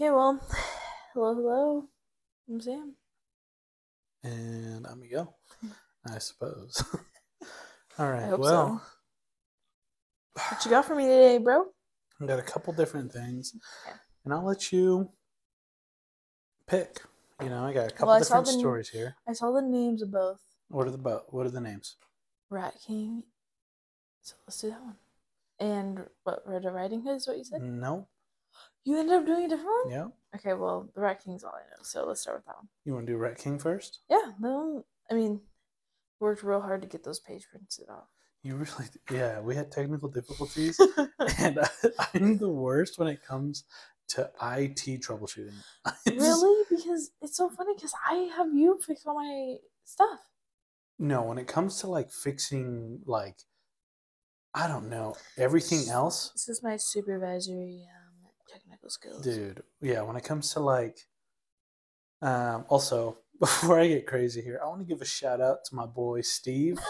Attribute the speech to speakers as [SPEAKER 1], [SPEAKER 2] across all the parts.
[SPEAKER 1] Okay, well, hello, hello. I'm Sam.
[SPEAKER 2] And I'm Miguel, I suppose. All right.
[SPEAKER 1] hope
[SPEAKER 2] Well,
[SPEAKER 1] What you got for me today, bro?
[SPEAKER 2] I got a couple different things,
[SPEAKER 1] Okay.
[SPEAKER 2] and I'll let you pick. You know, I got a couple
[SPEAKER 1] Well,
[SPEAKER 2] different
[SPEAKER 1] the-
[SPEAKER 2] stories here.
[SPEAKER 1] I saw the names of both
[SPEAKER 2] What are the bo- What are the names?
[SPEAKER 1] Rat King. So let's do that one. And what Red Riding Hood is what you said?
[SPEAKER 2] No.
[SPEAKER 1] You ended up doing a different one?
[SPEAKER 2] Yeah.
[SPEAKER 1] Okay, well, the Rat King's all I know, so let's start with that one.
[SPEAKER 2] You want to do Rat King first?
[SPEAKER 1] Yeah, no, I mean, worked real hard to get those page printed off.
[SPEAKER 2] You really? Yeah. We had technical difficulties, and I, I'm the worst when it comes to IT troubleshooting.
[SPEAKER 1] Really? Because it's so funny because I have you fix all my stuff.
[SPEAKER 2] No, when it comes to like fixing like I don't know, everything else,
[SPEAKER 1] This is my supervisory technical skills.
[SPEAKER 2] dude. Yeah, when it comes to like um also before I get crazy here, I want to give a shout out to my boy Steve.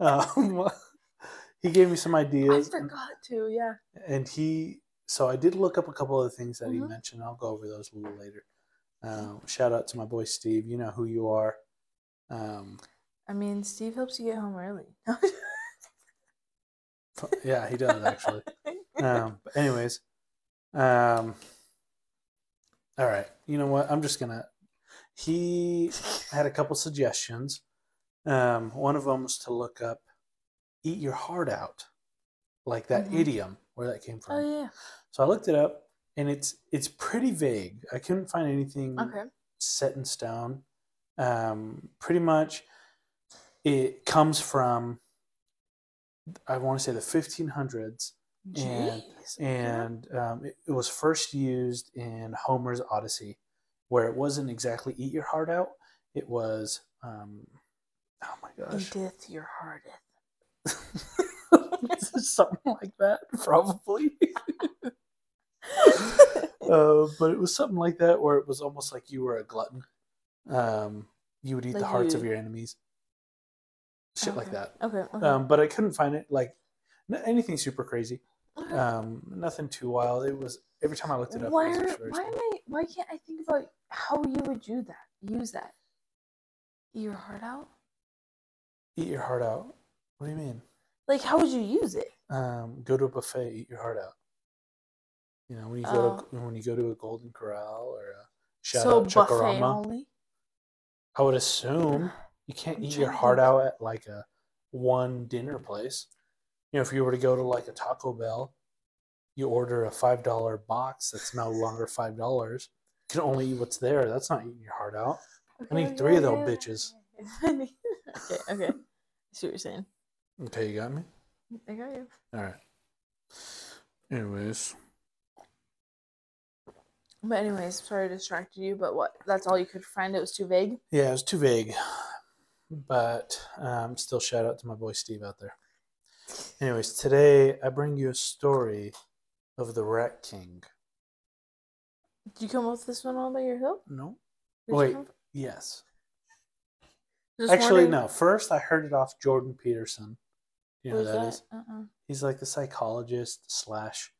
[SPEAKER 2] Um he gave me some
[SPEAKER 1] I
[SPEAKER 2] ideas and,
[SPEAKER 1] forgot to, yeah.
[SPEAKER 2] and he so I did look up a couple of the things that he
[SPEAKER 1] Mhm.
[SPEAKER 2] mentioned. I'll go over those a little later. Um, shout out to my boy Steve. You know who you are. Um,
[SPEAKER 1] I mean, Steve helps you get home early.
[SPEAKER 2] yeah, he does actually. um, but anyways, um, all right. You know what? I'm just gonna. He had a couple suggestions. Um, one of them was to look up "eat your heart out," like that
[SPEAKER 1] Mhm.
[SPEAKER 2] idiom, where that came from.
[SPEAKER 1] oh yeah.
[SPEAKER 2] So I looked it up, and it's it's pretty vague. I couldn't find anything
[SPEAKER 1] Okay.
[SPEAKER 2] set in stone. Um, pretty much, it comes from. I want to say the 1500s, And-
[SPEAKER 1] Jeez.
[SPEAKER 2] and um, it, it was first used in Homer's Odyssey, where it wasn't exactly "eat your heart out." It was, um, oh my gosh,
[SPEAKER 1] Edith, your hearteth.
[SPEAKER 2] something like that, probably. uh, but it was something like that, where it was almost like you were a glutton. Um, you would eat the hearts
[SPEAKER 1] you-
[SPEAKER 2] of your enemies, shit like that.
[SPEAKER 1] Okay. okay.
[SPEAKER 2] Um, but I couldn't find it like anything super crazy. Um, nothing too wild. It was every time I looked it up.
[SPEAKER 1] why,
[SPEAKER 2] it
[SPEAKER 1] are, why am. I? Why can't I think about how you would do that? Use that. Eat your heart out.
[SPEAKER 2] Eat your heart out. What do you mean?
[SPEAKER 1] Like, how would you use it?
[SPEAKER 2] Um, go to a buffet, eat your heart out. You know, when you go to when you go to a Golden Corral or a shout
[SPEAKER 1] so
[SPEAKER 2] out Chuck-A-Rama,
[SPEAKER 1] only.
[SPEAKER 2] I would assume you can't
[SPEAKER 1] I'm
[SPEAKER 2] eat your heart out at like a one dinner place. You know, if you were to go to like a Taco Bell, you order a five dollar box that's no longer five dollars. You can only eat what's there. That's not eating your heart out. I need three of them bitches.
[SPEAKER 1] okay. Okay. I see what you're saying.
[SPEAKER 2] Okay, you got me.
[SPEAKER 1] I got you.
[SPEAKER 2] All right. Anyways,
[SPEAKER 1] But anyways, sorry to distract you. But what? That's all you could find. It was too vague.
[SPEAKER 2] yeah, it was too vague, but um, still shout out to my boy Steve out there. Anyways, today I bring you a story of the Rat King.
[SPEAKER 1] Did you come up with this one all by yourself?
[SPEAKER 2] No.
[SPEAKER 1] You
[SPEAKER 2] Wait. Yes.
[SPEAKER 1] Just
[SPEAKER 2] Actually,
[SPEAKER 1] wondering-
[SPEAKER 2] no. First, I heard it off Jordan Peterson. You know who that
[SPEAKER 1] that?
[SPEAKER 2] is?
[SPEAKER 1] Uh-uh.
[SPEAKER 2] He's like the psychologist slash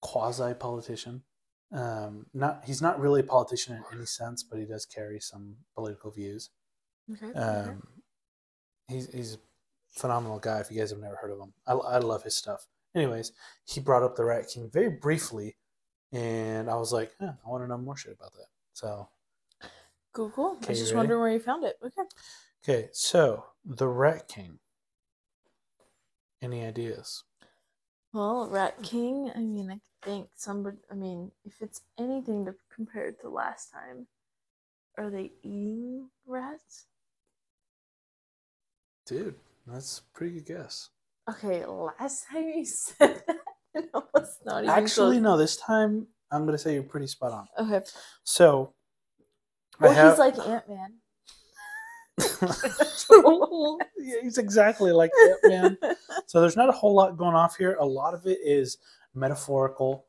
[SPEAKER 2] quasi politician. Um, not he's not really a politician in any sense, but he does carry some political views.
[SPEAKER 1] Okay.
[SPEAKER 2] Um, he's he's phenomenal guy. If you guys have never heard of him, I, I love his stuff. Anyways, he brought up the Rat King very briefly, and I was like, huh, I want to know more shit about that. So
[SPEAKER 1] Cool, cool. I was just
[SPEAKER 2] ready?
[SPEAKER 1] wondering where you found it. Okay.
[SPEAKER 2] okay, so the Rat King. Any ideas?
[SPEAKER 1] Well, Rat King. I mean, I think somebody. I mean, if it's anything to compared to last time, are they eating rats?
[SPEAKER 2] Dude, that's a pretty good guess.
[SPEAKER 1] Okay, last time you said that, it's not even
[SPEAKER 2] Actually,
[SPEAKER 1] close.
[SPEAKER 2] no. This time, I'm gonna say you're pretty spot on.
[SPEAKER 1] Okay.
[SPEAKER 2] So,
[SPEAKER 1] Well,
[SPEAKER 2] have.
[SPEAKER 1] he's like Ant Man.
[SPEAKER 2] yeah, he's exactly like that, man. So there's not a whole lot going off here. A lot of it is metaphorical.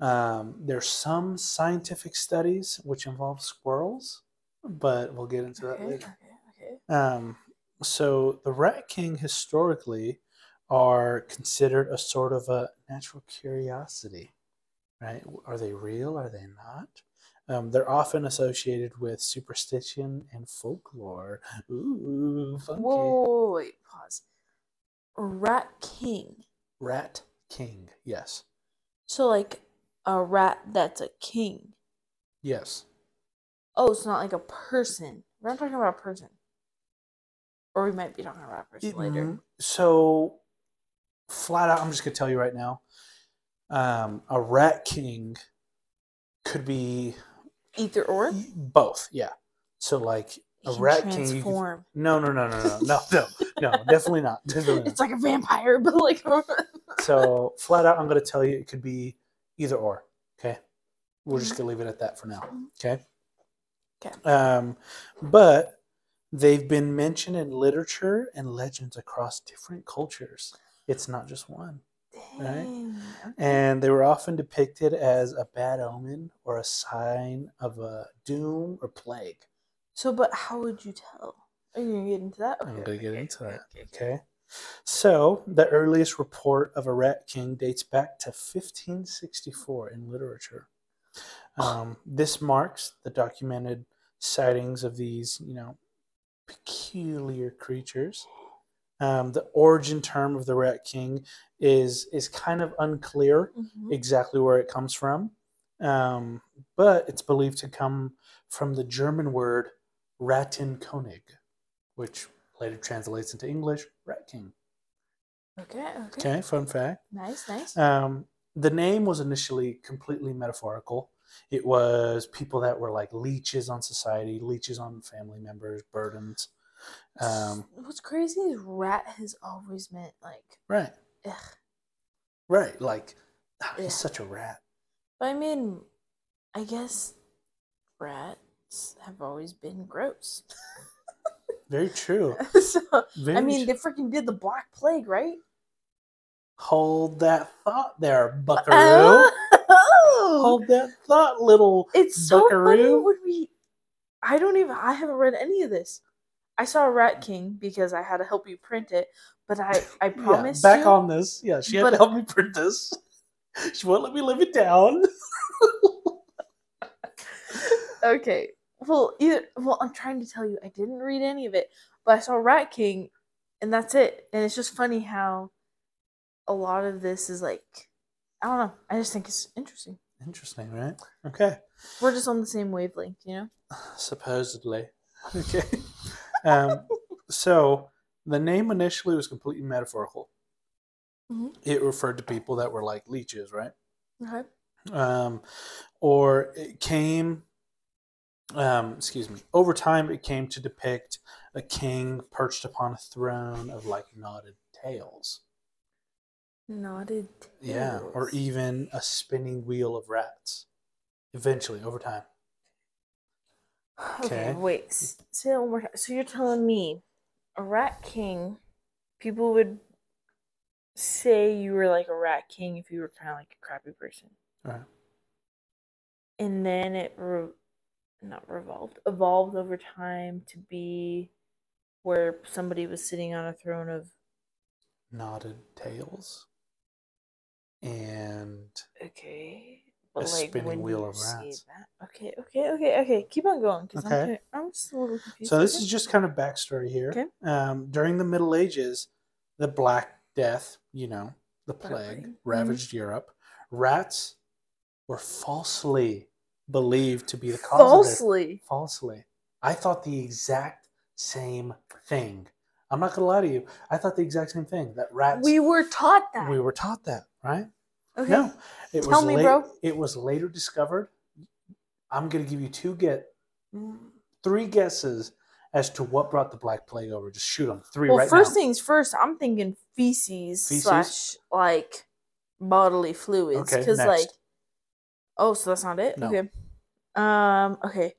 [SPEAKER 2] Um, there's some scientific studies which involve squirrels, but we'll get into that
[SPEAKER 1] okay,
[SPEAKER 2] later.
[SPEAKER 1] okay, okay.
[SPEAKER 2] Um, so the Rat King historically are considered a sort of a natural curiosity. right? Are they real? Are they not? Um, they're often associated with superstition and folklore. Ooh, funky.
[SPEAKER 1] Whoa, wait, pause. Rat king.
[SPEAKER 2] Rat King. Yes.
[SPEAKER 1] So like a rat that's a king.
[SPEAKER 2] Yes.
[SPEAKER 1] Oh, it's not like a person. We're not talking about a person. Or we might be talking about person later.
[SPEAKER 2] Mm, So, flat out, I'm just going to tell you right now um, a Rat King could be
[SPEAKER 1] Either or.
[SPEAKER 2] both. Yeah. So, like, a Rat King.
[SPEAKER 1] transform.
[SPEAKER 2] No, no, no, no, no, no, no, no, definitely not. Definitely not.
[SPEAKER 1] It's like a vampire, but like
[SPEAKER 2] So flat out, I'm going to tell you it could be either or. Okay, we're just
[SPEAKER 1] Mhm.
[SPEAKER 2] going to leave it at that for now. Okay.
[SPEAKER 1] Okay.
[SPEAKER 2] Um, but they've been mentioned in literature and legends across different cultures. It's not just one, Right. And they were often depicted as a bad omen or a sign of a doom or plague.
[SPEAKER 1] So, but how would you tell? Are you gonna get into that?
[SPEAKER 2] I'm gonna get into that.
[SPEAKER 1] okay, okay.
[SPEAKER 2] Okay. So the earliest report of a rat king dates back to 1564 in literature. Um, this marks the documented sightings of these, you know, peculiar creatures. Um, the origin term of the rat king is is kind of unclear
[SPEAKER 1] Mhm.
[SPEAKER 2] exactly where it comes from, um, but it's believed to come from the German word Rattenkönig, which later translates into English rat king.
[SPEAKER 1] Okay, okay.
[SPEAKER 2] Okay, fun fact.
[SPEAKER 1] Nice, nice.
[SPEAKER 2] Um, the name was initially completely metaphorical. It was people that were like leeches on society, leeches on family members, burdens. Um,
[SPEAKER 1] What's crazy is rat has always meant like,
[SPEAKER 2] right,
[SPEAKER 1] ugh.
[SPEAKER 2] right. Like, ah, he's such a rat.
[SPEAKER 1] But I mean, I guess rats have always been gross.
[SPEAKER 2] Very true.
[SPEAKER 1] so,
[SPEAKER 2] Very
[SPEAKER 1] I mean, they freaking did the Black Plague, right?
[SPEAKER 2] hold that thought there, Buckaroo. Hold that thought, little.
[SPEAKER 1] it's so funny
[SPEAKER 2] Buckaroo.
[SPEAKER 1] when we. I don't even. I haven't read any of this. I saw Rat King because I had to help you print it, but I I
[SPEAKER 2] Yeah, back
[SPEAKER 1] you.
[SPEAKER 2] on this. Yeah, she had to help me print this. She won't let me live it down.
[SPEAKER 1] Okay. Well, either well, I'm trying to tell you, I didn't read any of it, but I saw Rat King, and that's it. And it's just funny how a lot of this is like, I don't know. I just think it's interesting.
[SPEAKER 2] Interesting, right? Okay.
[SPEAKER 1] We're just on the same wavelength, you know.
[SPEAKER 2] Supposedly. Okay. um, so the name initially was completely metaphorical.
[SPEAKER 1] Mhm.
[SPEAKER 2] It referred to people that were like leeches, right?
[SPEAKER 1] Okay.
[SPEAKER 2] um, or it came um, excuse me over time it came to depict a king perched upon a throne of like knotted tails
[SPEAKER 1] Knotted.
[SPEAKER 2] yeah or even a spinning wheel of rats eventually over time
[SPEAKER 1] Okay,
[SPEAKER 2] Okay.
[SPEAKER 1] wait. Say that one more time. So you're telling me a rat king, people would say you were like a rat king if you were kind of like a crappy person.
[SPEAKER 2] right
[SPEAKER 1] and then it re- not revolved evolved over time to be where somebody was sitting on a throne of
[SPEAKER 2] knotted tails and
[SPEAKER 1] okay
[SPEAKER 2] A
[SPEAKER 1] like
[SPEAKER 2] spinning wheel of rats.
[SPEAKER 1] okay okay okay okay keep on going because I'm,
[SPEAKER 2] Okay.
[SPEAKER 1] I'm just a little confused
[SPEAKER 2] So this is just kind of backstory here.
[SPEAKER 1] Okay.
[SPEAKER 2] Um, during the Middle Ages, the Black Death, you know, the plague.
[SPEAKER 1] Mhm.
[SPEAKER 2] ravaged Europe. Rats were falsely believed to be the cause of it.
[SPEAKER 1] falsely
[SPEAKER 2] Falsely. I thought the exact same thing. I'm not gonna lie to you. I thought the exact same thing. That rats.
[SPEAKER 1] we were taught that
[SPEAKER 2] we were taught that, right?
[SPEAKER 1] okay
[SPEAKER 2] No, it
[SPEAKER 1] Tell
[SPEAKER 2] was
[SPEAKER 1] me,
[SPEAKER 2] late-
[SPEAKER 1] bro.
[SPEAKER 2] It was later discovered. I'm gonna give you two get, three guesses as to what brought the Black Plague over. Just shoot them. Three
[SPEAKER 1] well
[SPEAKER 2] right
[SPEAKER 1] first
[SPEAKER 2] now.
[SPEAKER 1] things first i'm thinking feces,
[SPEAKER 2] Feces?
[SPEAKER 1] slash like bodily fluids because
[SPEAKER 2] next.
[SPEAKER 1] like oh so that's not it
[SPEAKER 2] No.
[SPEAKER 1] okay um okay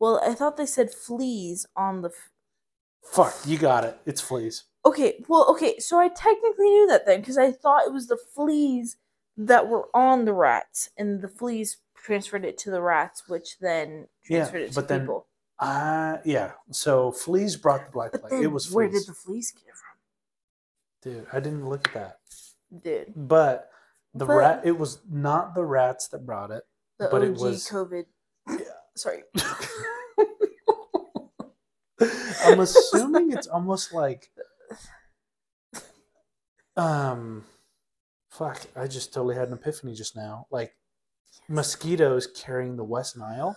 [SPEAKER 1] well i thought they said fleas on the
[SPEAKER 2] Fuck, you got it. It's fleas.
[SPEAKER 1] okay well okay so i technically knew that then because i thought it was the fleas that were on the rats and the fleas transferred it to the rats which then
[SPEAKER 2] Yeah,
[SPEAKER 1] transferred it to
[SPEAKER 2] but then-
[SPEAKER 1] people
[SPEAKER 2] Uh yeah. So fleas brought the Black Plague. It was fleas.
[SPEAKER 1] where did the fleas get from
[SPEAKER 2] Dude, I didn't look at that.
[SPEAKER 1] dude
[SPEAKER 2] But The
[SPEAKER 1] But-
[SPEAKER 2] rat. It was not the rats that brought it.
[SPEAKER 1] The
[SPEAKER 2] But
[SPEAKER 1] OG
[SPEAKER 2] it was-
[SPEAKER 1] COVID. Sorry.
[SPEAKER 2] I'm assuming it's almost like um fuck, I just totally had an epiphany just now. Like mosquitoes carrying the West Nile.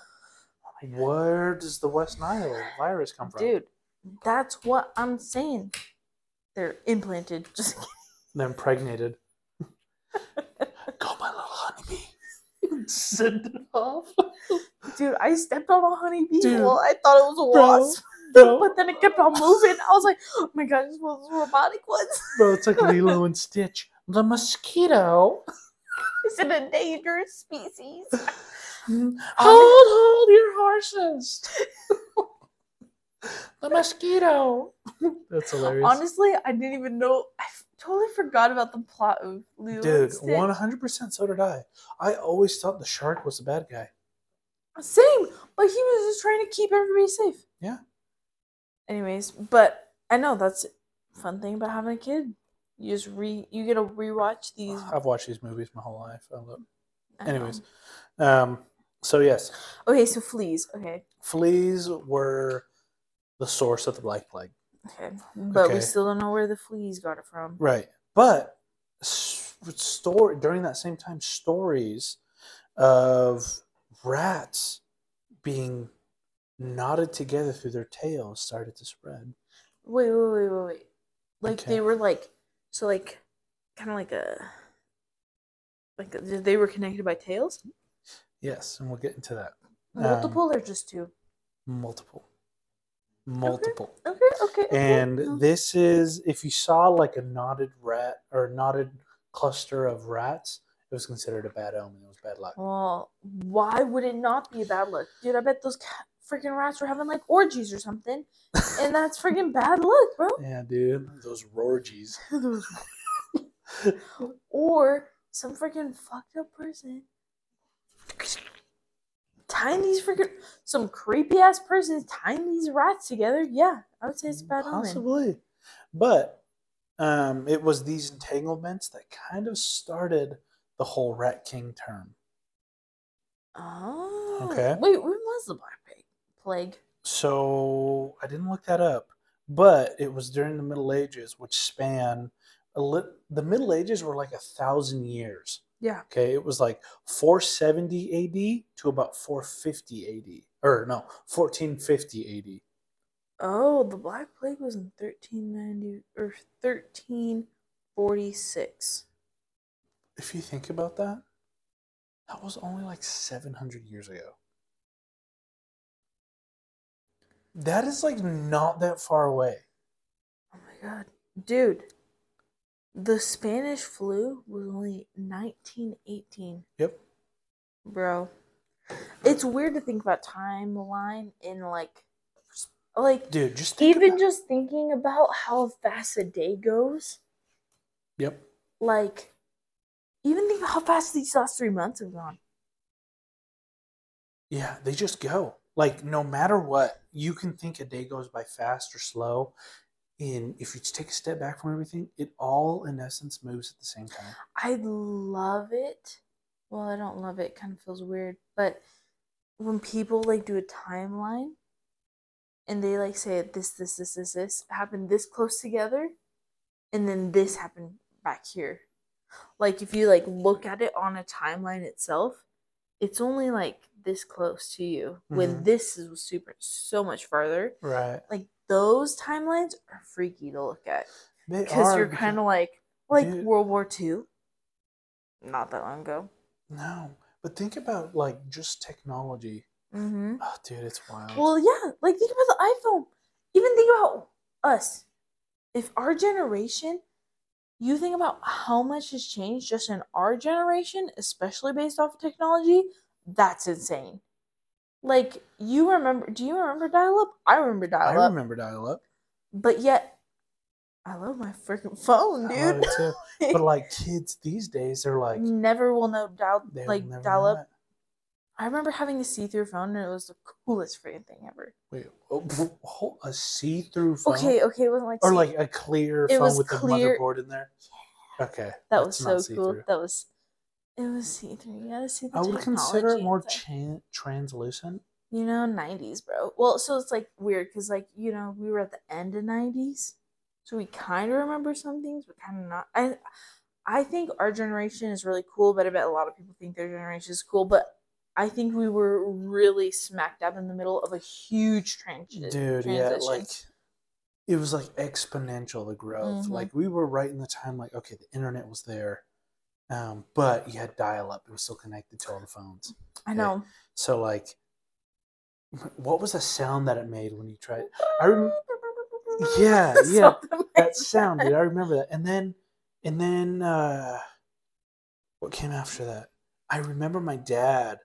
[SPEAKER 2] Where does the West Nile virus come from?
[SPEAKER 1] Dude, that's what I'm saying. They're implanted. Just
[SPEAKER 2] They're impregnated. Go my little honeybee. Send it off.
[SPEAKER 1] dude, I stepped on a honeybee.
[SPEAKER 2] Dude.
[SPEAKER 1] Well, I thought it was a
[SPEAKER 2] Bro,
[SPEAKER 1] wasp.
[SPEAKER 2] Bro,
[SPEAKER 1] But then it kept on moving. I was like, oh my god, it's one of those robotic ones.
[SPEAKER 2] bro, it's like Lilo and Stitch. The mosquito.
[SPEAKER 1] It's an endangered species.
[SPEAKER 2] Mm, um, hold, hold your horses. the mosquito. That's hilarious.
[SPEAKER 1] Honestly, I didn't even know. I f- totally forgot about the plot of Lilo
[SPEAKER 2] Dude, one hundred percent. So did I. I always thought the shark was the bad guy.
[SPEAKER 1] Same, but he was just trying to keep everybody safe.
[SPEAKER 2] Yeah.
[SPEAKER 1] Anyways, but I know that's a fun thing about having a kid. You just re you get to rewatch these.
[SPEAKER 2] I've watched these movies my whole life. I love-
[SPEAKER 1] I.
[SPEAKER 2] Anyways, um, so yes,
[SPEAKER 1] okay, so fleas. Okay,
[SPEAKER 2] fleas were the source of the Black Plague.
[SPEAKER 1] okay, but
[SPEAKER 2] Okay.
[SPEAKER 1] we still don't know where the fleas got it from.
[SPEAKER 2] Right. But story during that same time, stories of rats being knotted together through their tails started to spread.
[SPEAKER 1] Wait, wait, wait, wait, wait. Like
[SPEAKER 2] Okay.
[SPEAKER 1] they were like so like kind of like a like a, they were connected by tails.
[SPEAKER 2] Yes, and we'll get into that. Um,
[SPEAKER 1] Multiple or just two?
[SPEAKER 2] multiple. Multiple.
[SPEAKER 1] Okay, okay. okay.
[SPEAKER 2] And
[SPEAKER 1] No.
[SPEAKER 2] this is if you saw like a knotted rat or knotted cluster of rats, it was considered a bad omen. It was bad luck.
[SPEAKER 1] Well, why would it not be a bad luck, dude? I bet those ca- freaking rats were having like orgies or something, and that's freaking bad luck, bro.
[SPEAKER 2] Yeah, dude. Those orgies.
[SPEAKER 1] Those- or some freaking fucked up person tying these freaking some creepy ass person tying these rats together. Yeah, I would say it's a bad omen.
[SPEAKER 2] Possibly. But um, it was these entanglements that kind of started the whole Rat King term.
[SPEAKER 1] Oh,
[SPEAKER 2] Okay.
[SPEAKER 1] Wait, when was the black plague?
[SPEAKER 2] So I didn't look that up, but it was during the Middle Ages, which span lit. The Middle Ages were like a thousand years.
[SPEAKER 1] Yeah.
[SPEAKER 2] Okay, it was like 470 AD to about 450 AD, or no, 1450 AD.
[SPEAKER 1] Oh, the Black Plague was in 1390 or 1346.
[SPEAKER 2] If you think about that, that was only like 700 years ago. That is like not that far away.
[SPEAKER 1] Oh my god. Dude, the Spanish flu was only 1918.
[SPEAKER 2] Yep.
[SPEAKER 1] Bro. It's weird to think about timeline in like like
[SPEAKER 2] Dude, just think
[SPEAKER 1] even
[SPEAKER 2] about-
[SPEAKER 1] just thinking about how fast a day goes.
[SPEAKER 2] Yep.
[SPEAKER 1] Like even think about how fast these last 3 months have gone.
[SPEAKER 2] Yeah, they just go. Like no matter what, you can think a day goes by fast or slow. And if you take a step back from everything, it all in essence moves at the same time.
[SPEAKER 1] I love it. Well, I don't love it. it kind of feels weird, but when people like do a timeline and they like say this, this, this, this, this happened this close together, and then this happened back here. Like if you like look at it on a timeline itself, it's only like this close to you when
[SPEAKER 2] Mhm.
[SPEAKER 1] this is super so much farther.
[SPEAKER 2] Right.
[SPEAKER 1] Like those timelines are freaky to look at
[SPEAKER 2] They
[SPEAKER 1] because
[SPEAKER 2] are
[SPEAKER 1] you're kind of like like
[SPEAKER 2] Dude.
[SPEAKER 1] World War II. Not that long ago.
[SPEAKER 2] No, but think about like just technology.
[SPEAKER 1] Mm-hmm.
[SPEAKER 2] Oh, dude, it's wild.
[SPEAKER 1] Well, yeah. Like think about the iPhone. Even think about us. If our generation, you think about how much has changed just in our generation, especially based off of technology. That's insane. Like you remember? Do you remember dial-up? I remember dial-up.
[SPEAKER 2] I remember dial up.
[SPEAKER 1] But yet, I love my freaking phone,
[SPEAKER 2] I love
[SPEAKER 1] dude.
[SPEAKER 2] it too. But like kids these days, they're like
[SPEAKER 1] never will know dial like dial up. I remember having a see-through phone, and it was the coolest freaking thing ever.
[SPEAKER 2] Wait, oh, a see-through phone,
[SPEAKER 1] Okay, okay, it wasn't like
[SPEAKER 2] or like a clear
[SPEAKER 1] It
[SPEAKER 2] phone with
[SPEAKER 1] clear-
[SPEAKER 2] the motherboard in there. Okay,
[SPEAKER 1] that was so cool.
[SPEAKER 2] see-through.
[SPEAKER 1] That was It was see through. You gotta see the
[SPEAKER 2] I would consider it more chan- translucent.
[SPEAKER 1] you know, nineties, bro. Well, so it's like weird because like you know we were at the end of nineties, so we kind of remember some things, but kind of not. I I think our generation is really cool, but I bet a lot of people think their generation is cool. But I think we were really smack dab in the middle of a huge transition.
[SPEAKER 2] Dude, yeah, like it was like exponential the growth.
[SPEAKER 1] Mhm.
[SPEAKER 2] Like we were right in the time like okay, the internet was there. Um, but you had dial up. It was still connected to all the phones.
[SPEAKER 1] I know.
[SPEAKER 2] So like what was the sound that it made when you tried I rem- Yeah, yeah. That sound, dude. I remember that. And then, and then, uh, what came after that? I remember my dad,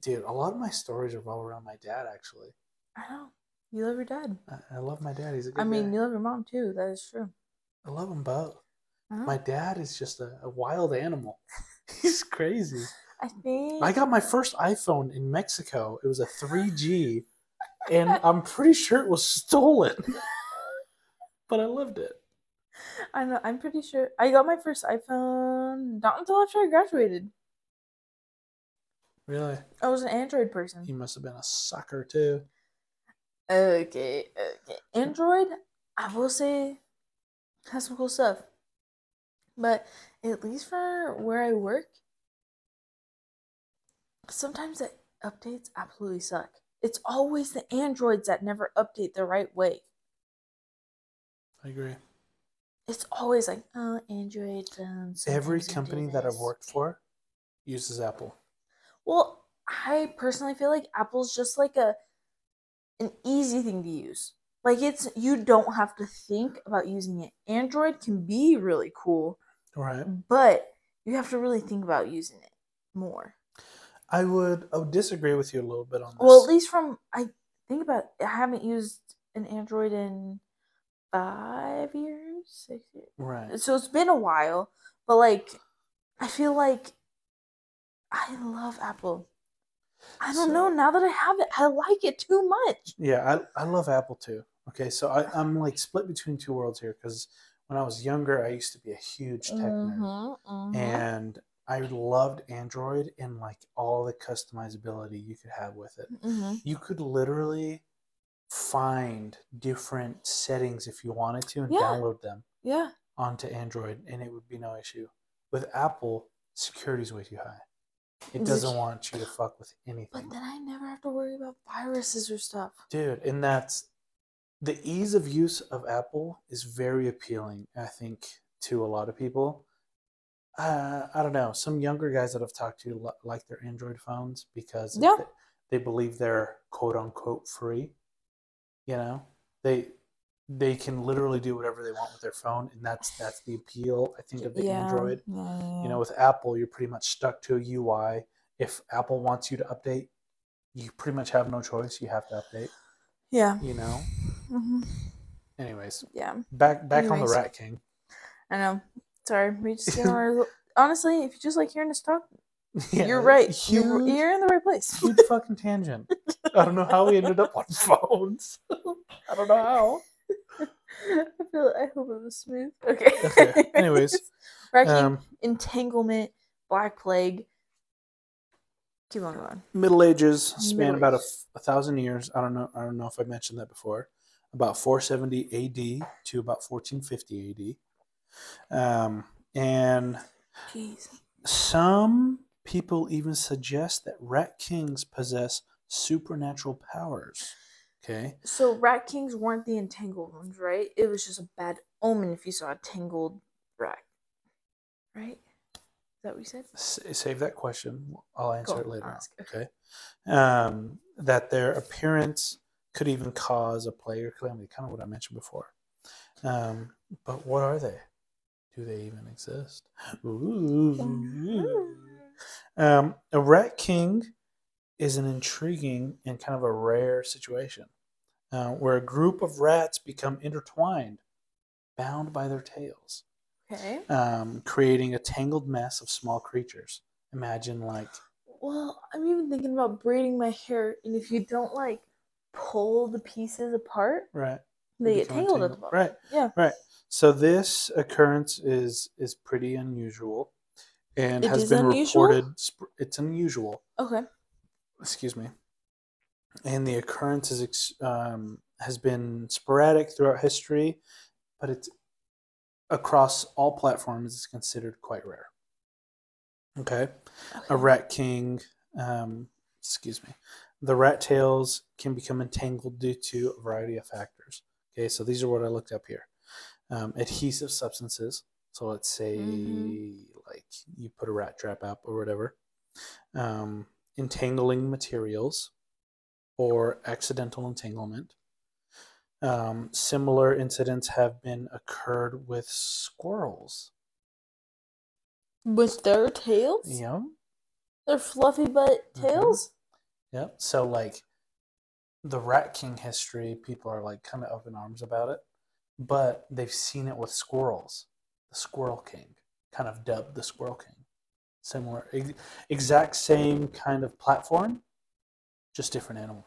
[SPEAKER 2] dude. A lot of my stories revolve around my dad. Actually,
[SPEAKER 1] I know. You love your dad.
[SPEAKER 2] I, I love my dad. He's a good
[SPEAKER 1] I mean,
[SPEAKER 2] guy.
[SPEAKER 1] you love your mom too. That is true.
[SPEAKER 2] I love them both. My dad is just a, a wild animal. He's crazy.
[SPEAKER 1] I think
[SPEAKER 2] I got my first iPhone in Mexico. It was a 3G, and I'm pretty sure it was stolen. but I loved it.
[SPEAKER 1] I know. I'm pretty sure I got my first iPhone not until after I graduated.
[SPEAKER 2] Really,
[SPEAKER 1] I was an Android person.
[SPEAKER 2] he must have been a sucker too.
[SPEAKER 1] Okay, okay. Android, I will say, has some cool stuff. But at least for where I work, sometimes the updates absolutely suck. It's always the Androids that never update the right way.
[SPEAKER 2] I agree.
[SPEAKER 1] It's always like, oh, Android.
[SPEAKER 2] Every
[SPEAKER 1] sometimes you do
[SPEAKER 2] company that I've worked for uses Apple.
[SPEAKER 1] Well, I personally feel like Apple's just like a an easy thing to use. Like it's you don't have to think about using it. Android can be really cool,
[SPEAKER 2] Right.
[SPEAKER 1] but you have to really think about using it more.
[SPEAKER 2] I would I would disagree with you a little bit on this.
[SPEAKER 1] Well, at least from I think about it, I haven't used an Android in five years, six years.
[SPEAKER 2] right.
[SPEAKER 1] So it's been a while, but like I feel like I love Apple. I don't
[SPEAKER 2] So-
[SPEAKER 1] know. Now that I have it, I like it too much.
[SPEAKER 2] Yeah, I, I love Apple too. Okay, so I, I'm like split between two worlds here because when I was younger, I used to be a huge tech nerd,
[SPEAKER 1] Mhm, mhm.
[SPEAKER 2] and I loved Android and like all the customizability you could have with it.
[SPEAKER 1] Mhm.
[SPEAKER 2] You could literally find different settings if you wanted to and
[SPEAKER 1] Yeah.
[SPEAKER 2] download them
[SPEAKER 1] Yeah.
[SPEAKER 2] onto Android, and it would be no issue. With Apple, security's way too high. It doesn't want you to fuck with anything.
[SPEAKER 1] But then I never have to worry about viruses or stuff.
[SPEAKER 2] Dude, and that's the ease of use of Apple is very appealing, I think, to a lot of people. Uh, I don't know. Some younger guys that I've talked to like their Android phones because
[SPEAKER 1] Yeah.
[SPEAKER 2] they, they believe they're quote unquote free. You know, they they can literally do whatever they want with their phone, and that's that's the appeal I think of the Android.
[SPEAKER 1] Yeah.
[SPEAKER 2] You know, with Apple, you're pretty much stuck to a UI. If Apple wants you to update, you pretty much have no choice. You have to update.
[SPEAKER 1] Yeah.
[SPEAKER 2] You know.
[SPEAKER 1] hmm
[SPEAKER 2] Anyways,
[SPEAKER 1] Yeah.
[SPEAKER 2] back back on the Rat King.
[SPEAKER 1] I know. Sorry. We just get on our, honestly, if you just like hearing us talk,
[SPEAKER 2] Yeah,
[SPEAKER 1] you're right.
[SPEAKER 2] Huge,
[SPEAKER 1] You're, you're in the right place.
[SPEAKER 2] huge fucking tangent. I don't know how we ended up on phones. I don't know how.
[SPEAKER 1] I feel. I hope it was smooth. Okay.
[SPEAKER 2] Okay, anyways,
[SPEAKER 1] Rat King,
[SPEAKER 2] Um,
[SPEAKER 1] entanglement, black plague. Keep on going.
[SPEAKER 2] Middle Ages span
[SPEAKER 1] Middle
[SPEAKER 2] about a, a thousand years. I don't know. I don't know if I mentioned that before. About 470 AD to about 1450 AD. Um, and
[SPEAKER 1] Jeez.
[SPEAKER 2] some people even suggest that rat kings possess supernatural powers. Okay.
[SPEAKER 1] So rat kings weren't the entangled ones, right? It was just a bad omen if you saw a tangled rat. Right? Is that what you said?
[SPEAKER 2] S- save that question. I'll answer it later.
[SPEAKER 1] ask.
[SPEAKER 2] Okay. Um, that their appearance could even cause a plague or calamity, kind of what I mentioned before. Um, but what are they? Do they even exist? Ooh. Um, a rat king is an intriguing and kind of a rare situation uh, where a group of rats become intertwined, bound by their tails
[SPEAKER 1] Okay.
[SPEAKER 2] um, creating a tangled mess of small creatures. Imagine like
[SPEAKER 1] Well, I'm even thinking about braiding my hair, and if you don't like pull the pieces apart,
[SPEAKER 2] right,
[SPEAKER 1] they get tangled at the bottom.
[SPEAKER 2] Right,
[SPEAKER 1] Yeah. Right.
[SPEAKER 2] So this occurrence is is pretty unusual, and
[SPEAKER 1] It
[SPEAKER 2] has been
[SPEAKER 1] unusual?
[SPEAKER 2] reported. It's unusual.
[SPEAKER 1] Okay.
[SPEAKER 2] Excuse me. And the occurrence is um, has been sporadic throughout history, but it's across all platforms. is considered quite rare. Okay.
[SPEAKER 1] okay.
[SPEAKER 2] a rat king um, excuse me the rat tails can become entangled due to a variety of factors okay so these are what i looked up here um, adhesive substances so let's say
[SPEAKER 1] Mhm.
[SPEAKER 2] like you put a rat trap up or whatever um, entangling materials or accidental entanglement um, similar incidents have been occurred with squirrels
[SPEAKER 1] With their tails?
[SPEAKER 2] yeah
[SPEAKER 1] Their fluffy butt
[SPEAKER 2] Mhm.
[SPEAKER 1] tails?
[SPEAKER 2] Yep. So like the Rat King history, people are like kind of up in arms about it, but they've seen it with squirrels. The Squirrel King, kind of dubbed the Squirrel King. Similar, ex- exact same kind of platform, just different animal.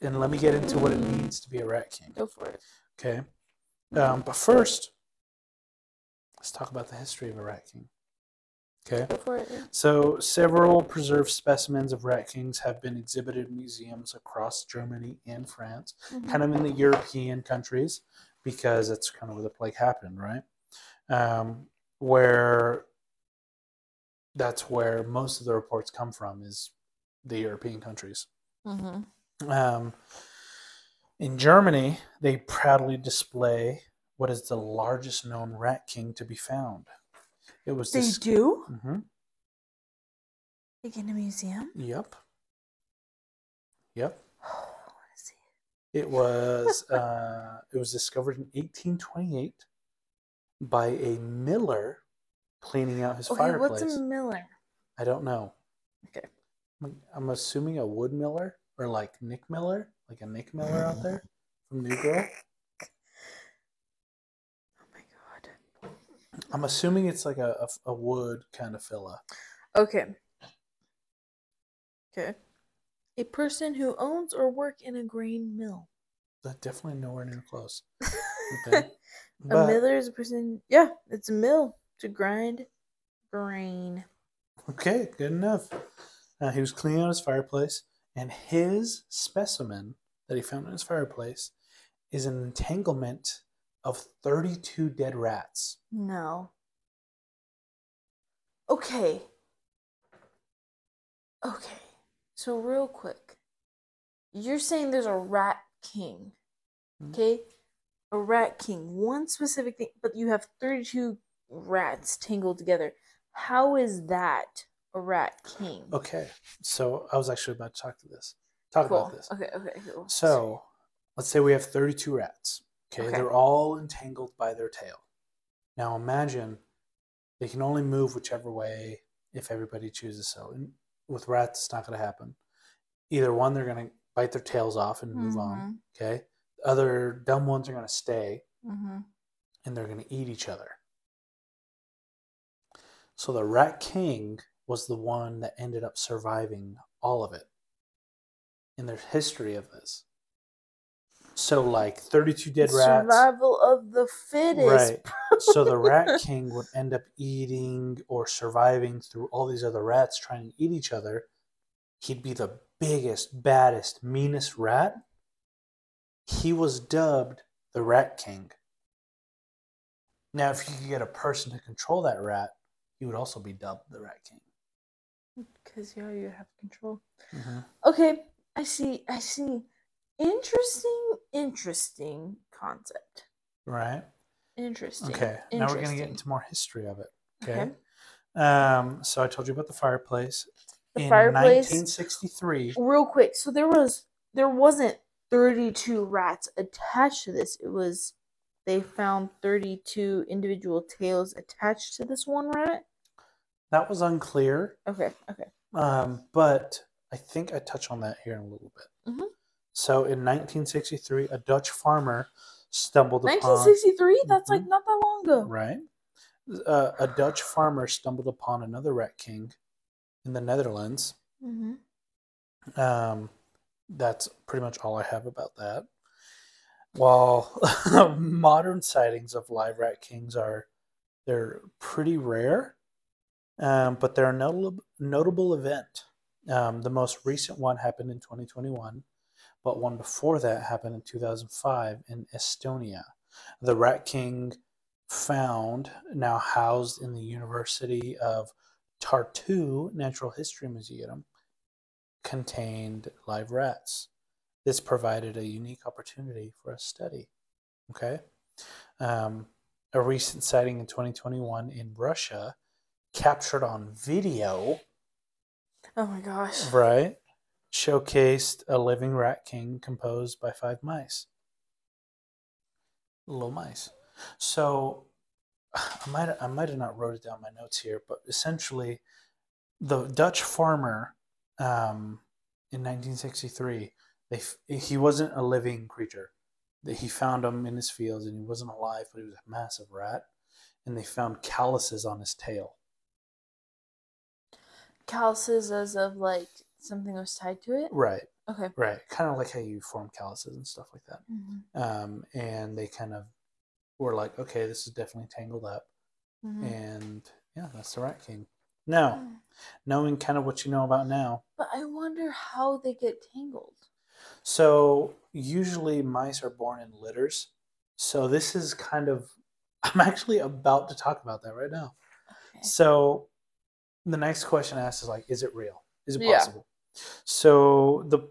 [SPEAKER 2] And let me get into what it means to be a Rat King.
[SPEAKER 1] Go for it.
[SPEAKER 2] Okay. Um, but first, let's talk about the history of a Rat King. Okay.
[SPEAKER 1] Go for it.
[SPEAKER 2] So, several preserved specimens of rat kings have been exhibited in museums across Germany and France,
[SPEAKER 1] Mhm.
[SPEAKER 2] kind of in the European countries, because that's kind of where the plague happened, right? Um, where that's where most of the reports come from is the European countries.
[SPEAKER 1] Mhm.
[SPEAKER 2] Um, in Germany, they proudly display what is the largest known rat king to be found. It was
[SPEAKER 1] They
[SPEAKER 2] this.
[SPEAKER 1] do?
[SPEAKER 2] hmm
[SPEAKER 1] Like in a museum?
[SPEAKER 2] Yep. Yep.
[SPEAKER 1] I want to see it.
[SPEAKER 2] It was uh, it was discovered in 1828 by a miller cleaning out his
[SPEAKER 1] Okay,
[SPEAKER 2] fireplace.
[SPEAKER 1] what's a miller?
[SPEAKER 2] I don't know.
[SPEAKER 1] Okay.
[SPEAKER 2] I'm, assuming a wood miller or like Nick Miller, like a Nick Miller out there from New Girl.
[SPEAKER 1] Oh my god.
[SPEAKER 2] I'm assuming it's like a, a, a wood kind of fella.
[SPEAKER 1] Okay. Okay. A person who owns or work in a grain mill.
[SPEAKER 2] But definitely nowhere near close. Okay.
[SPEAKER 1] A
[SPEAKER 2] But,
[SPEAKER 1] miller is a person. Yeah, it's a mill to grind grain.
[SPEAKER 2] okay, good enough. Uh, he was cleaning out his fireplace, and his specimen that he found in his fireplace is an entanglement of 32 dead rats.
[SPEAKER 1] No. Okay. Okay. So real quick. You're saying there's a rat king.
[SPEAKER 2] Mhm.
[SPEAKER 1] Okay? A rat king. One specific thing, but you have 32 rats tangled together. How is that a rat king?
[SPEAKER 2] Okay, so I was actually about to talk to this. Talk
[SPEAKER 1] cool.
[SPEAKER 2] about this.
[SPEAKER 1] Okay, okay, cool.
[SPEAKER 2] So, let's say we have 32 rats. Okay,
[SPEAKER 1] Okay.
[SPEAKER 2] they're all entangled by their tail. Now imagine they can only move whichever way if everybody chooses so. And with rats, it's not going to happen. Either one, they're going to bite their tails off and move on. Mm-hmm. Okay. The other dumb ones are going to stay
[SPEAKER 1] Mm-hmm.
[SPEAKER 2] and they're going to eat each other. So the Rat King was the one that ended up surviving all of it. in the history of this. So like 32 dead rats.
[SPEAKER 1] Survival of the fittest.
[SPEAKER 2] Right. So the Rat King would end up eating or surviving through all these other rats trying to eat each other. He'd be the biggest, baddest, meanest rat. He was dubbed the Rat King. Now, if you could get a person to control that rat, he would also be dubbed the Rat King.
[SPEAKER 1] Because yeah, you have control.
[SPEAKER 2] Mm-hmm.
[SPEAKER 1] Okay, I see. I see. Interesting, interesting concept.
[SPEAKER 2] Right?
[SPEAKER 1] Interesting.
[SPEAKER 2] Okay. Now we're going to get into more history of it. Okay.
[SPEAKER 1] Okay.
[SPEAKER 2] Um, so I told you about the fireplace.
[SPEAKER 1] The
[SPEAKER 2] In
[SPEAKER 1] fireplace-
[SPEAKER 2] 1963,
[SPEAKER 1] Real quick, so there was there wasn't 32 rats attached to this. It was they found 32 individual tails attached to this one rat.
[SPEAKER 2] that was unclear.
[SPEAKER 1] Okay, okay.
[SPEAKER 2] Um, but I think I touch on that here in a little bit.
[SPEAKER 1] Mhm.
[SPEAKER 2] So in 1963, a Dutch farmer stumbled upon
[SPEAKER 1] 1963? That's like
[SPEAKER 2] Mhm.
[SPEAKER 1] not that long ago.
[SPEAKER 2] right. Uh, a Dutch farmer stumbled upon another rat king in the Netherlands.
[SPEAKER 1] hmm
[SPEAKER 2] Um, that's pretty much all I have about that. While modern sightings of live rat kings are They're pretty rare, um, but they're a notable, notable event. Um, the most recent one happened in 2021, but one before that happened in 2005 in Estonia. The Rat King found, now housed in the University of Tartu Natural History Museum, contained live rats. This provided a unique opportunity for a study. Okay. Um, a recent sighting in 2021 in Russia captured on video,
[SPEAKER 1] Oh my gosh.
[SPEAKER 2] right, showcased a living rat king composed by five mice. Little mice. So I might I might have not wrote it down in my notes here, but essentially, the Dutch farmer um, in 1963, they f- he wasn't a living creature. That he found him in his fields, and he wasn't alive, but he was a massive rat, and they found calluses on his tail.
[SPEAKER 1] Calluses as of like something was tied to it.
[SPEAKER 2] Right,
[SPEAKER 1] Okay.
[SPEAKER 2] right, kind of like how you form calluses and stuff like that.
[SPEAKER 1] Mhm.
[SPEAKER 2] Um, and they kind of were like, okay, this is definitely tangled up,
[SPEAKER 1] Mhm.
[SPEAKER 2] and yeah, that's the Rat King. Now,
[SPEAKER 1] Mm.
[SPEAKER 2] knowing kind of what you know about now,
[SPEAKER 1] But I wonder how they get tangled.
[SPEAKER 2] So usually mice are born in litters. So this is kind of I'm actually about to talk about that right now.
[SPEAKER 1] Okay.
[SPEAKER 2] So the next question asked is like, is it real? Is it
[SPEAKER 1] Yeah.
[SPEAKER 2] possible? So the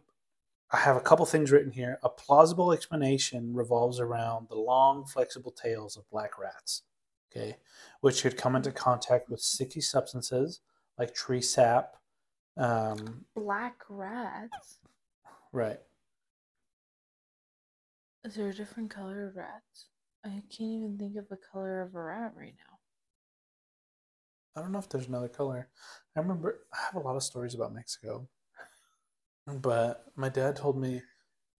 [SPEAKER 2] I have a couple things written here. A plausible explanation revolves around the long, flexible tails of black rats, okay, which could come into contact with sticky substances like tree sap. Um,
[SPEAKER 1] Black rats.
[SPEAKER 2] right.
[SPEAKER 1] Is there a different color of rats? I can't even think of the color of a rat right now.
[SPEAKER 2] I don't know if there's another color. I remember I have a lot of stories about Mexico, but my dad told me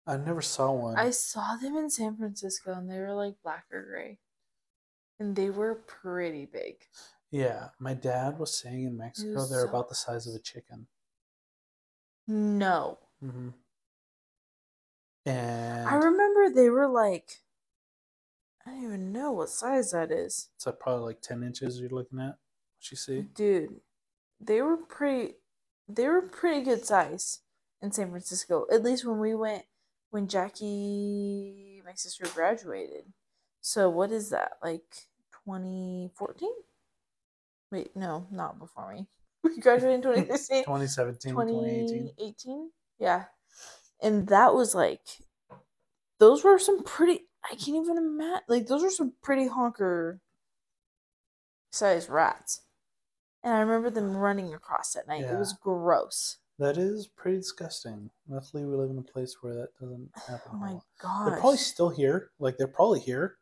[SPEAKER 2] I never saw one.
[SPEAKER 1] I saw them in San Francisco and they were like black or gray. And they were pretty big.
[SPEAKER 2] yeah, my dad was saying in Mexico they're
[SPEAKER 1] so
[SPEAKER 2] about the size of a chicken.
[SPEAKER 1] No.
[SPEAKER 2] hmm And
[SPEAKER 1] I remember they were like I don't even know what size that is.
[SPEAKER 2] it's like probably like ten inches. You're looking at what you see.
[SPEAKER 1] Dude, they were pretty they were pretty good size in San Francisco. At least when we went when Jackie my sister graduated. So what is that? Like 2014? Wait, no, not before me. We graduated in 2016.
[SPEAKER 2] 2017, 2018.
[SPEAKER 1] 2018 yeah and that was like those were some pretty i can't even imagine like those were some pretty honker sized rats and i remember them running across at night it was gross
[SPEAKER 2] That is pretty disgusting. Luckily, we live in a place where that doesn't happen.
[SPEAKER 1] oh my god
[SPEAKER 2] They're probably still here. Like they're probably here.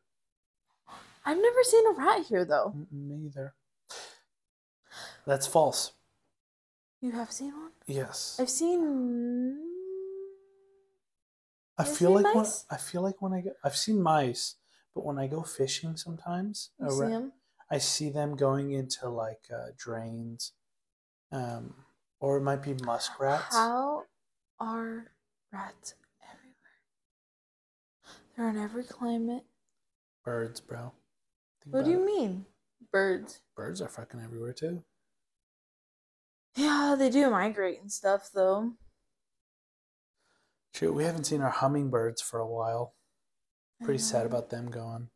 [SPEAKER 1] I've never seen a rat here though
[SPEAKER 2] Me either. That's false.
[SPEAKER 1] you have seen one
[SPEAKER 2] Yes.
[SPEAKER 1] i've seen
[SPEAKER 2] I feel
[SPEAKER 1] seen
[SPEAKER 2] like when
[SPEAKER 1] mice?
[SPEAKER 2] I feel like when I go, I've seen mice, but when I go fishing, sometimes
[SPEAKER 1] you
[SPEAKER 2] a
[SPEAKER 1] see
[SPEAKER 2] ra-
[SPEAKER 1] 'em?
[SPEAKER 2] I see them going into like uh, drains, um, or it might be muskrats.
[SPEAKER 1] how are rats everywhere they're in every climate
[SPEAKER 2] Birds, bro. Think
[SPEAKER 1] what do you
[SPEAKER 2] it.
[SPEAKER 1] mean birds
[SPEAKER 2] Birds are fucking everywhere too.
[SPEAKER 1] Yeah, they do migrate and stuff though.
[SPEAKER 2] Shoot, we haven't seen our hummingbirds for a while. Pretty sad about them going.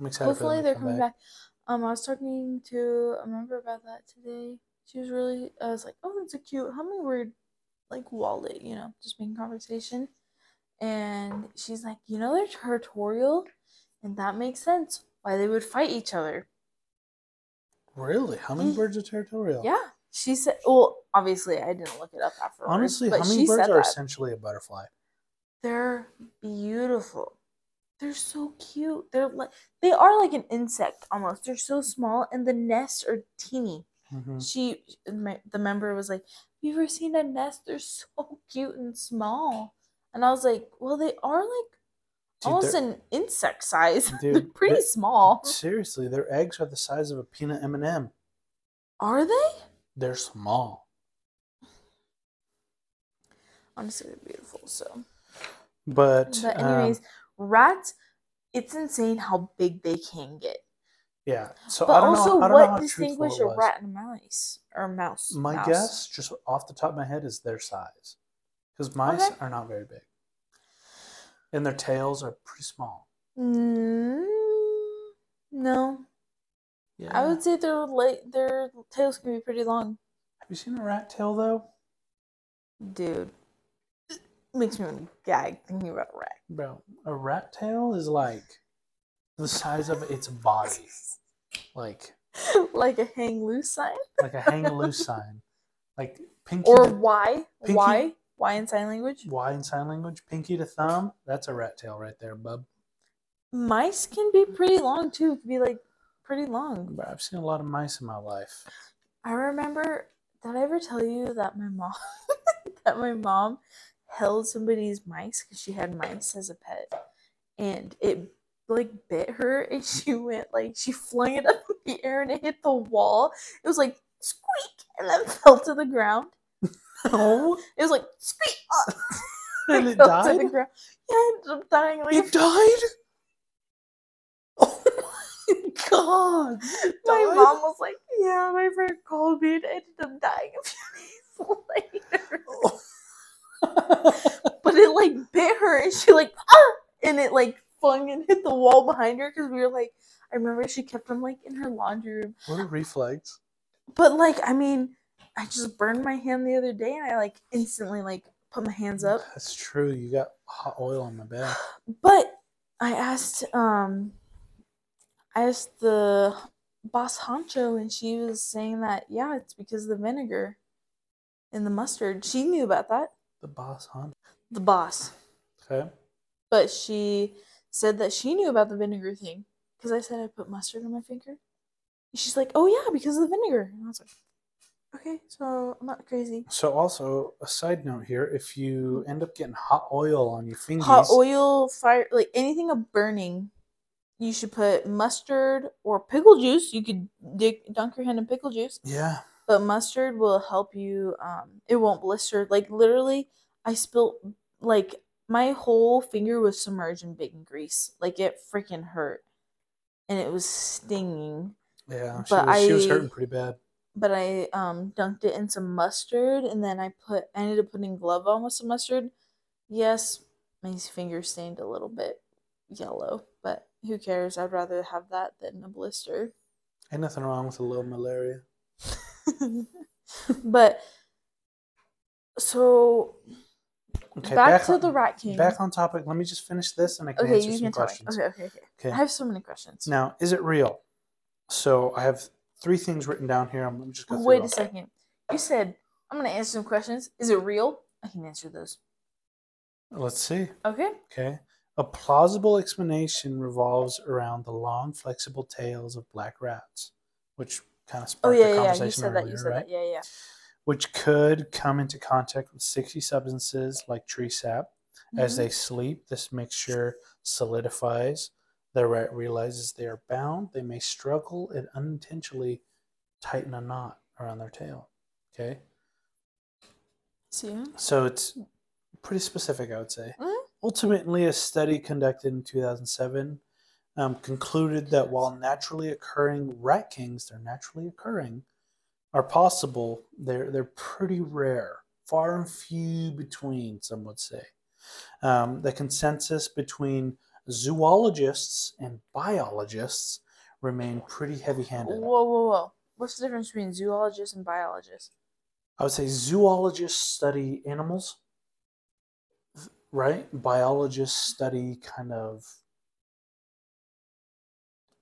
[SPEAKER 2] I'm excited
[SPEAKER 1] Hopefully
[SPEAKER 2] for them
[SPEAKER 1] they're
[SPEAKER 2] come
[SPEAKER 1] coming
[SPEAKER 2] back.
[SPEAKER 1] back. Um, I was talking to a member about that today. She was really. I was like, "Oh, that's a cute hummingbird, like wallet," you know, just making conversation. And she's like, "You know, they're territorial, and that makes sense why they would fight each other."
[SPEAKER 2] Really, hummingbirds are territorial.
[SPEAKER 1] Yeah, she said. Well, obviously, I didn't look it up afterwards.
[SPEAKER 2] Honestly,
[SPEAKER 1] but
[SPEAKER 2] hummingbirds are
[SPEAKER 1] that.
[SPEAKER 2] essentially a butterfly.
[SPEAKER 1] They're beautiful. They're so cute. They're like they are like an insect almost. They're so small, and the nests are teeny.
[SPEAKER 2] hmm
[SPEAKER 1] She, my, the member was like, "Have you ever seen a nest? They're so cute and small." And I was like, "Well, they are like almost an insect size. they're
[SPEAKER 2] Dude,
[SPEAKER 1] pretty small.
[SPEAKER 2] Seriously, their eggs are the size of a peanut M and m
[SPEAKER 1] Are they?
[SPEAKER 2] They're small.
[SPEAKER 1] Honestly, they're beautiful. So,
[SPEAKER 2] But,
[SPEAKER 1] but
[SPEAKER 2] um,
[SPEAKER 1] anyways, rats. It's insane how big they can get.
[SPEAKER 2] Yeah. So
[SPEAKER 1] But
[SPEAKER 2] I don't
[SPEAKER 1] also,
[SPEAKER 2] know. I don't know how
[SPEAKER 1] what distinguishes a rat and a mouse or a mouse?
[SPEAKER 2] My
[SPEAKER 1] mouse.
[SPEAKER 2] guess, just off the top of my head, is their size. Because mice
[SPEAKER 1] Okay.
[SPEAKER 2] are not very big, and their tails are pretty small.
[SPEAKER 1] Mm, no,
[SPEAKER 2] Yeah.
[SPEAKER 1] I would say their la- their tails can be pretty long,
[SPEAKER 2] Have you seen a rat tail though,
[SPEAKER 1] dude. Makes me want to gag thinking about a rat.
[SPEAKER 2] bro? A rat tail is like the size of its body, like
[SPEAKER 1] like a hang loose sign,
[SPEAKER 2] like a hang loose sign, like pinky
[SPEAKER 1] or why?
[SPEAKER 2] Pinky-
[SPEAKER 1] Why? Why in sign language?
[SPEAKER 2] Y in sign language, pinky to thumb. That's a rat tail right there, bub.
[SPEAKER 1] Mice can be pretty long too. It can be like pretty long.
[SPEAKER 2] Bro, I've seen a lot of mice in my life.
[SPEAKER 1] I remember. Did I ever tell you that my mom that my mom held somebody's mice because she had mice as a pet, and it like bit her, and she went like she flung it up in the air and it hit the wall. It was like squeak, and then fell to the ground.
[SPEAKER 2] Oh,
[SPEAKER 1] It was like squeak, uh,
[SPEAKER 2] and it
[SPEAKER 1] to the
[SPEAKER 2] died.
[SPEAKER 1] ground. Yeah, it ended up dying. Like
[SPEAKER 2] It died. Oh my god!
[SPEAKER 1] My
[SPEAKER 2] died?
[SPEAKER 1] mom was like, "Yeah, my friend called me and ended up dying a few days later." but it like bit her and she like ah! and it like flung and hit the wall behind her because we were like I remember she kept them like in her laundry room.
[SPEAKER 2] what a reflex!
[SPEAKER 1] But like I mean, I just burned my hand the other day and I like instantly like put my hands up.
[SPEAKER 2] That's true. You got hot oil on my back.
[SPEAKER 1] But I asked um I asked the boss honcho and she was saying that yeah, it's because of the vinegar and the mustard. She knew about that.
[SPEAKER 2] The boss, huh?
[SPEAKER 1] The boss.
[SPEAKER 2] Okay.
[SPEAKER 1] but she said that she knew about the vinegar thing because I said I put mustard on my finger. She's like, "Oh yeah, because of the vinegar." And I was like, "Okay, so I'm not crazy."
[SPEAKER 2] So, also a side note here: if you end up getting hot oil on your fingers,
[SPEAKER 1] Hot oil, fire, like anything of burning, you should put mustard or pickle juice. You could dig, dunk your hand in pickle juice,
[SPEAKER 2] yeah,
[SPEAKER 1] but mustard will help you. Um, it won't blister. Like literally, I spilt like my whole finger was submerged in bacon grease. Like it freaking hurt, and it was stinging.
[SPEAKER 2] yeah, she,
[SPEAKER 1] But
[SPEAKER 2] was, she was hurting pretty bad.
[SPEAKER 1] But I um dunked it in some mustard, and then I put I ended up putting glove on with some mustard. Yes, my finger stained a little bit yellow, but who cares? I'd rather have that than a blister.
[SPEAKER 2] Ain't nothing wrong with a little malaria.
[SPEAKER 1] but so
[SPEAKER 2] Okay,
[SPEAKER 1] back, to
[SPEAKER 2] on,
[SPEAKER 1] the Rat King.
[SPEAKER 2] Back on topic. Let me just finish this, and I can
[SPEAKER 1] okay,
[SPEAKER 2] answer
[SPEAKER 1] you
[SPEAKER 2] some
[SPEAKER 1] can tell me.
[SPEAKER 2] questions.
[SPEAKER 1] Okay, okay, okay.
[SPEAKER 2] Okay.
[SPEAKER 1] I have so many questions.
[SPEAKER 2] Now, is it real? So I have three things written down here. I'm just gonna go.
[SPEAKER 1] Wait a second. You said I'm gonna answer some questions. Is it real? I can answer those.
[SPEAKER 2] Let's see.
[SPEAKER 1] Okay.
[SPEAKER 2] Okay. A plausible explanation revolves around the long, flexible tails of black rats, which kind of
[SPEAKER 1] Oh
[SPEAKER 2] sparked
[SPEAKER 1] yeah,
[SPEAKER 2] the
[SPEAKER 1] yeah, yeah.
[SPEAKER 2] conversation
[SPEAKER 1] You said that.
[SPEAKER 2] earlier,
[SPEAKER 1] You said
[SPEAKER 2] right?
[SPEAKER 1] that. Yeah, yeah.
[SPEAKER 2] Which could come into contact with sticky substances like tree sap. As
[SPEAKER 1] Mhm.
[SPEAKER 2] they sleep, this mixture solidifies. The rat realizes they are bound. They may struggle and unintentionally tighten a knot around their tail. Okay.
[SPEAKER 1] See.
[SPEAKER 2] So it's pretty specific, I would say.
[SPEAKER 1] Mhm.
[SPEAKER 2] Ultimately, a study conducted in 2007 um, concluded that while naturally occurring rat kings, they're naturally occurring, are possible, they're, they're pretty rare, far and few between, some would say. Um, the consensus between zoologists and biologists remain pretty heavy handed.
[SPEAKER 1] Whoa, whoa, whoa. What's the difference between zoologist and biologist?
[SPEAKER 2] I would say zoologists study animals, right? Biologists study kind of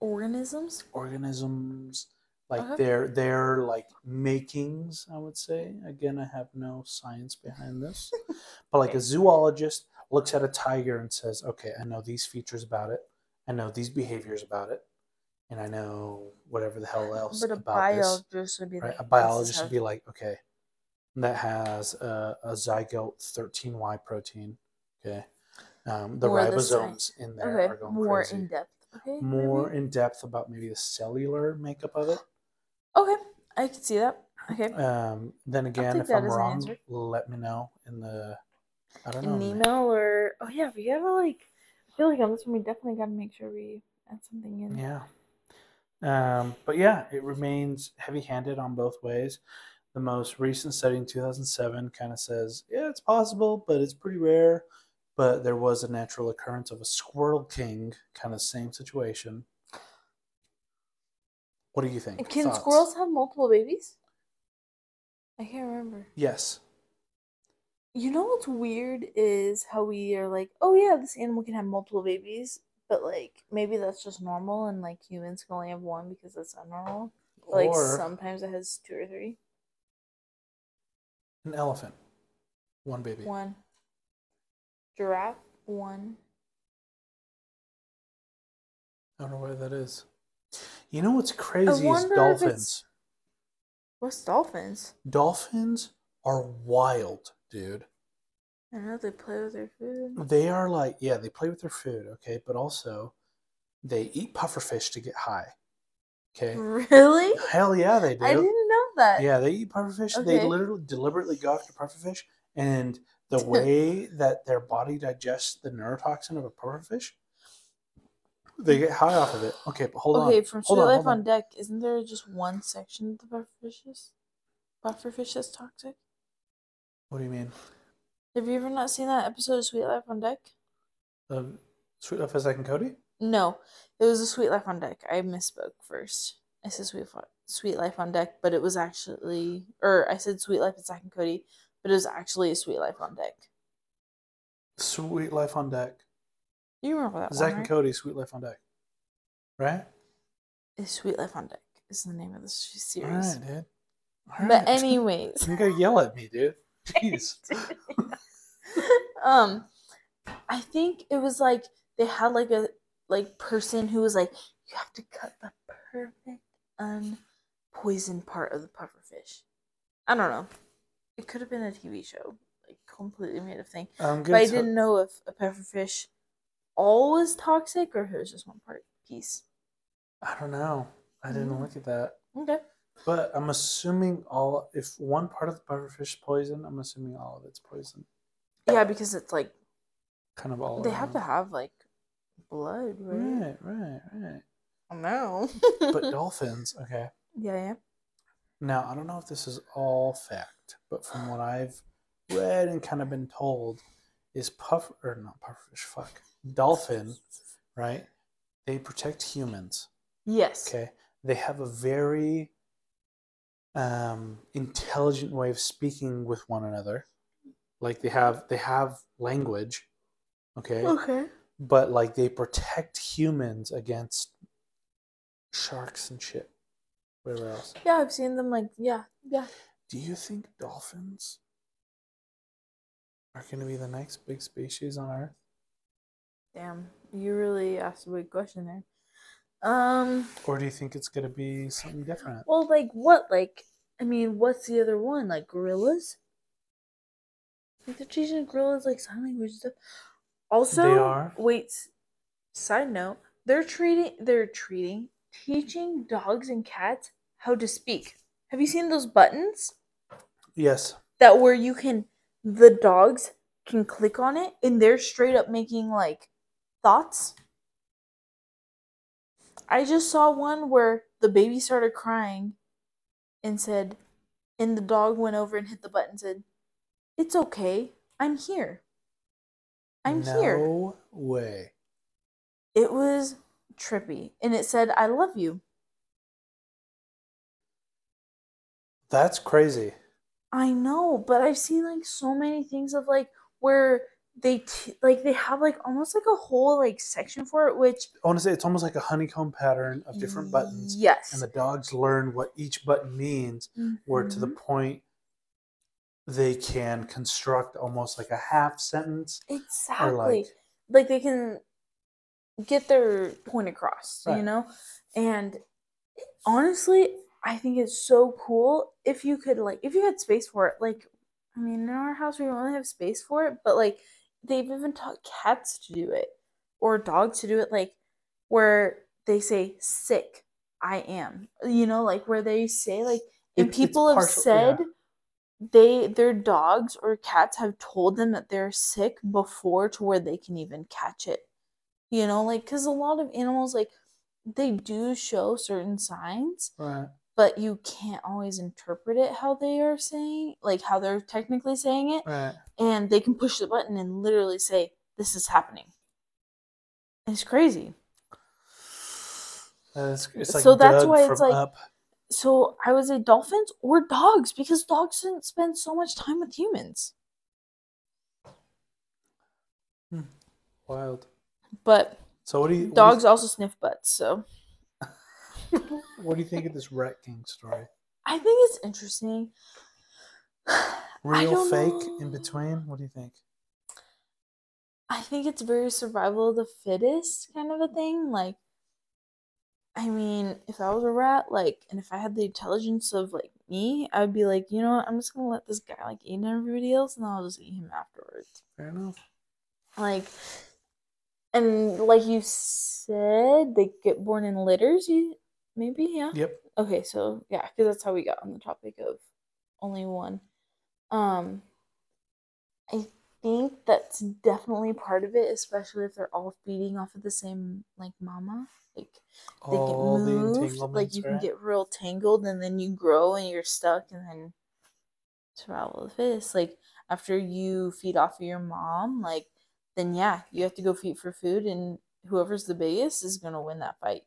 [SPEAKER 1] Organisms?
[SPEAKER 2] organisms, like
[SPEAKER 1] Okay.
[SPEAKER 2] their their like makings. I would say. Again, I have no science behind this, but like a zoologist looks at a tiger and says, "Okay, I know these features about it. I know these behaviors about it, and I know whatever the hell else
[SPEAKER 1] But a
[SPEAKER 2] about this."
[SPEAKER 1] would be
[SPEAKER 2] right?
[SPEAKER 1] like
[SPEAKER 2] A biologist would be like, okay, that has a, a zygote 13Y protein. Okay. Um, the
[SPEAKER 1] More the
[SPEAKER 2] ribosomes in there
[SPEAKER 1] okay,
[SPEAKER 2] are going
[SPEAKER 1] more
[SPEAKER 2] crazy.
[SPEAKER 1] in depth. Okay.
[SPEAKER 2] More
[SPEAKER 1] maybe?
[SPEAKER 2] in depth about maybe the cellular makeup of it.
[SPEAKER 1] Okay, I can see that. Okay.
[SPEAKER 2] Um, then again, if I'm
[SPEAKER 1] as an
[SPEAKER 2] wrong, let me know in the. I don't know.
[SPEAKER 1] An email or oh yeah, we gotta like. I feel like on this one we definitely gotta make sure we add something in.
[SPEAKER 2] Yeah. Um, but yeah, it remains heavy-handed on both ways. The most recent study in 2007 kind of says, yeah, it's possible, but it's pretty rare. But there was a natural occurrence of a squirrel king, kind of same situation. What do you think?
[SPEAKER 1] Can
[SPEAKER 2] Thoughts?
[SPEAKER 1] squirrels have multiple babies? I can't remember.
[SPEAKER 2] Yes.
[SPEAKER 1] You know what's weird is how we are like, oh yeah, this animal can have multiple babies, but like maybe that's just normal and like humans can only have one because that's abnormal. Like
[SPEAKER 2] or
[SPEAKER 1] sometimes it has two or three.
[SPEAKER 2] an elephant, one baby.
[SPEAKER 1] One. Giraffe, one.
[SPEAKER 2] I don't know where that is. You know what's crazy is
[SPEAKER 1] wonder if
[SPEAKER 2] dolphins.
[SPEAKER 1] What's dolphins?
[SPEAKER 2] Dolphins are wild, dude.
[SPEAKER 1] I know they play with their food.
[SPEAKER 2] They are like, yeah, they play with their food, okay, but also they eat pufferfish to get high. Okay.
[SPEAKER 1] Really?
[SPEAKER 2] Hell yeah, they do.
[SPEAKER 1] I didn't know that.
[SPEAKER 2] Yeah, they eat pufferfish. They literally deliberately go after pufferfish, and the way that their body digests the neurotoxin of a pufferfish, they get high off of it. Okay, but hold
[SPEAKER 1] okay,
[SPEAKER 2] on.
[SPEAKER 1] Okay, from
[SPEAKER 2] hold
[SPEAKER 1] Life on
[SPEAKER 2] on.
[SPEAKER 1] Deck, isn't there just one section of the pufferfishes? Pufferfish that's toxic?
[SPEAKER 2] What do you mean?
[SPEAKER 1] Have you ever not seen that episode of Suite Life on Deck?
[SPEAKER 2] Um, Suite Life as Zack and Cody?
[SPEAKER 1] No, it was a Suite Life on Deck. I misspoke first. I said Suite Suite Life on Deck, but it was actually, or I said Suite Life with Zack and Cody, but it was actually a Suite Life on Deck.
[SPEAKER 2] Suite Life on Deck.
[SPEAKER 1] You remember that
[SPEAKER 2] Zack
[SPEAKER 1] one,
[SPEAKER 2] and
[SPEAKER 1] right?
[SPEAKER 2] Cody, Suite Life on Deck. Right?
[SPEAKER 1] It's Suite Life on Deck is the name of the series.
[SPEAKER 2] right, dude. All
[SPEAKER 1] But
[SPEAKER 2] right.
[SPEAKER 1] anyways,
[SPEAKER 2] you gotta yell at me, dude. Jeez.
[SPEAKER 1] um, I think it was like they had like a like person who was like, you have to cut the perfect unpoisoned part of the pufferfish. I don't know. It could have been a TV show, like completely made of thing. But I didn't know if a pufferfish all was toxic or if it was just one part piece.
[SPEAKER 2] I don't know. I didn't
[SPEAKER 1] Mm.
[SPEAKER 2] look at that.
[SPEAKER 1] Okay.
[SPEAKER 2] But I'm assuming all if one part of the pufferfish is poison, I'm assuming all of it's poison.
[SPEAKER 1] Yeah, because it's like
[SPEAKER 2] Kind of all
[SPEAKER 1] they have to have like blood, right?
[SPEAKER 2] Right, right, right.
[SPEAKER 1] I know.
[SPEAKER 2] But dolphins, okay.
[SPEAKER 1] yeah, yeah.
[SPEAKER 2] Now I don't know if this is all fact, but from what I've read and kind of been told, is puff or not pufferfish, fuck. Dolphin, right? They protect humans.
[SPEAKER 1] Yes.
[SPEAKER 2] Okay. They have a very um, intelligent way of speaking with one another. Like they have they have language. Okay.
[SPEAKER 1] Okay.
[SPEAKER 2] But like they protect humans against sharks and shit. Whatever else.
[SPEAKER 1] Yeah, I've seen them like yeah, yeah.
[SPEAKER 2] Do you think dolphins are gonna be the next big species on Earth?
[SPEAKER 1] Damn, you really asked a big question there. Um,
[SPEAKER 2] Or do you think it's gonna be something different?
[SPEAKER 1] well, like what? Like, I mean, what's the other one? Like gorillas? Like they're teaching gorillas like sign language stuff. Also,
[SPEAKER 2] They are.
[SPEAKER 1] Wait. Side note: They're treating, they're treating, teaching dogs and cats how to speak. Have you seen those buttons
[SPEAKER 2] Yes.
[SPEAKER 1] that where you can, the dogs can click on it and they're straight up making like thoughts? I just saw one where the baby started crying and said, and the dog went over and hit the button and said, It's okay. I'm here. I'm
[SPEAKER 2] no
[SPEAKER 1] here.
[SPEAKER 2] No way.
[SPEAKER 1] It was trippy. And it said, I love you.
[SPEAKER 2] That's crazy.
[SPEAKER 1] I know, but I've seen like so many things of like where they t- like they have like almost like a whole like section for it, which
[SPEAKER 2] I want to say it's almost like a honeycomb pattern of different buttons,
[SPEAKER 1] Yes.
[SPEAKER 2] and the dogs learn what each button means. Where to the
[SPEAKER 1] Mhm.
[SPEAKER 2] point they can construct almost like a half sentence.
[SPEAKER 1] exactly
[SPEAKER 2] like-
[SPEAKER 1] like, they can get their point across, you know. And honestly, I think it's so cool if you could like if you had space for it. Like, I mean, in our house we don't really have space for it, but like they've even taught cats to do it or dogs to do it. Like where they say "sick," I am. You know, like where they say like, and
[SPEAKER 2] It-
[SPEAKER 1] people have
[SPEAKER 2] partial-
[SPEAKER 1] said
[SPEAKER 2] yeah.
[SPEAKER 1] they their dogs or cats have told them that they're sick before to where they can even catch it. You know, like because a lot of animals like they do show certain signs,
[SPEAKER 2] Right.
[SPEAKER 1] but you can't always interpret it how they are saying, like how they're technically saying it.
[SPEAKER 2] Right.
[SPEAKER 1] And they can push the button and literally say, "This is happening." It's crazy.
[SPEAKER 2] Uh, it's, it's like
[SPEAKER 1] So that's why it's like-
[SPEAKER 2] Up.
[SPEAKER 1] So I would say dolphins or dogs because dogs didn't spend so much time with humans.
[SPEAKER 2] Wild.
[SPEAKER 1] But
[SPEAKER 2] So what do you what do you
[SPEAKER 1] dogs also sniff butts, so
[SPEAKER 2] What do you think of this Rat King story?
[SPEAKER 1] I think it's interesting.
[SPEAKER 2] Real, fake, in between? What do you think?
[SPEAKER 1] I think it's very survival of the fittest kind of a thing. Like, I mean, if I was a rat, like, and if I had the intelligence of like me, I would be like, you know what, I'm just gonna let this guy like eat everybody else, and then I'll just eat him afterwards.
[SPEAKER 2] Fair enough.
[SPEAKER 1] Like, and like you said, they get born in litters. You maybe, yeah.
[SPEAKER 2] Yep.
[SPEAKER 1] Okay, so yeah, because that's how we got on the topic of only one. Um, I think that's definitely part of it, especially if they're all feeding off of the same like mama. Like they
[SPEAKER 2] All
[SPEAKER 1] get
[SPEAKER 2] the
[SPEAKER 1] moved, like
[SPEAKER 2] entanglements,
[SPEAKER 1] you can get real tangled, and then you grow and you're stuck, and then survival of the fittest. Like after you feed off of your mom, like then yeah, you have to go feed for food, and whoever's the biggest is gonna win that fight.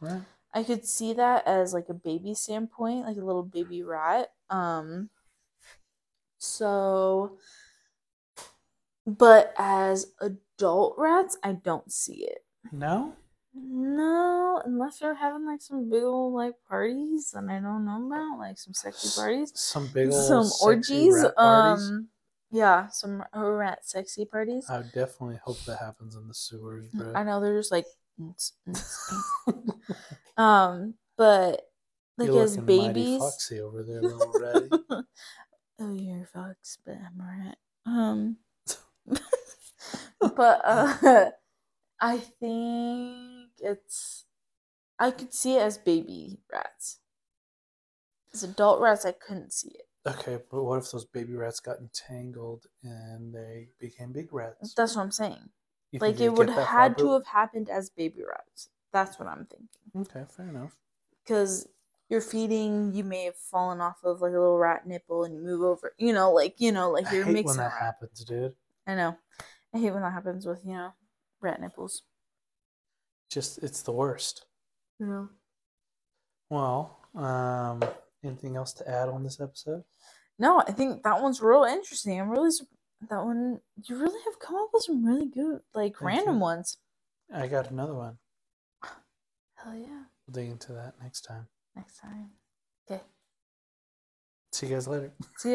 [SPEAKER 2] Right.
[SPEAKER 1] I could see that as like a baby standpoint, like a little baby rat. Um so but as adult rats, I don't see it.
[SPEAKER 2] No?
[SPEAKER 1] No, unless they're having like some big old like parties and I don't know about, like some sexy parties.
[SPEAKER 2] Some big old
[SPEAKER 1] some
[SPEAKER 2] sexy
[SPEAKER 1] orgies. Um yeah, some rat sexy parties.
[SPEAKER 2] I definitely hope that happens in the sewers, bro.
[SPEAKER 1] I know they're just like um but like
[SPEAKER 2] You're
[SPEAKER 1] as babies
[SPEAKER 2] foxy over there.
[SPEAKER 1] oh, you're a fox, but I'm rat. Um, but uh, I think it's. I could see it as baby rats. As adult rats, I couldn't see it.
[SPEAKER 2] Okay, but what if those baby rats got entangled and they became big rats?
[SPEAKER 1] That's what I'm saying.
[SPEAKER 2] You
[SPEAKER 1] Like it would
[SPEAKER 2] get that far,
[SPEAKER 1] had to have happened as baby rats. That's what I'm thinking.
[SPEAKER 2] Okay, fair enough.
[SPEAKER 1] Because you're feeding, you may have fallen off of like a little rat nipple, and you move over. You know, like you know, like you're
[SPEAKER 2] hate
[SPEAKER 1] mixing.
[SPEAKER 2] when that
[SPEAKER 1] around.
[SPEAKER 2] happens, dude.
[SPEAKER 1] I know. I hate when that happens with you know rat nipples.
[SPEAKER 2] Just it's the worst.
[SPEAKER 1] You know.
[SPEAKER 2] Well, um, anything else to add on this episode?
[SPEAKER 1] No, I think that one's real interesting. I'm really that one. You really have come up with some really good, like
[SPEAKER 2] Thank
[SPEAKER 1] random
[SPEAKER 2] you.
[SPEAKER 1] ones.
[SPEAKER 2] I got another one.
[SPEAKER 1] Hell yeah!
[SPEAKER 2] We'll dig into that next time.
[SPEAKER 1] Next time. Okay.
[SPEAKER 2] See you guys later.
[SPEAKER 1] See ya.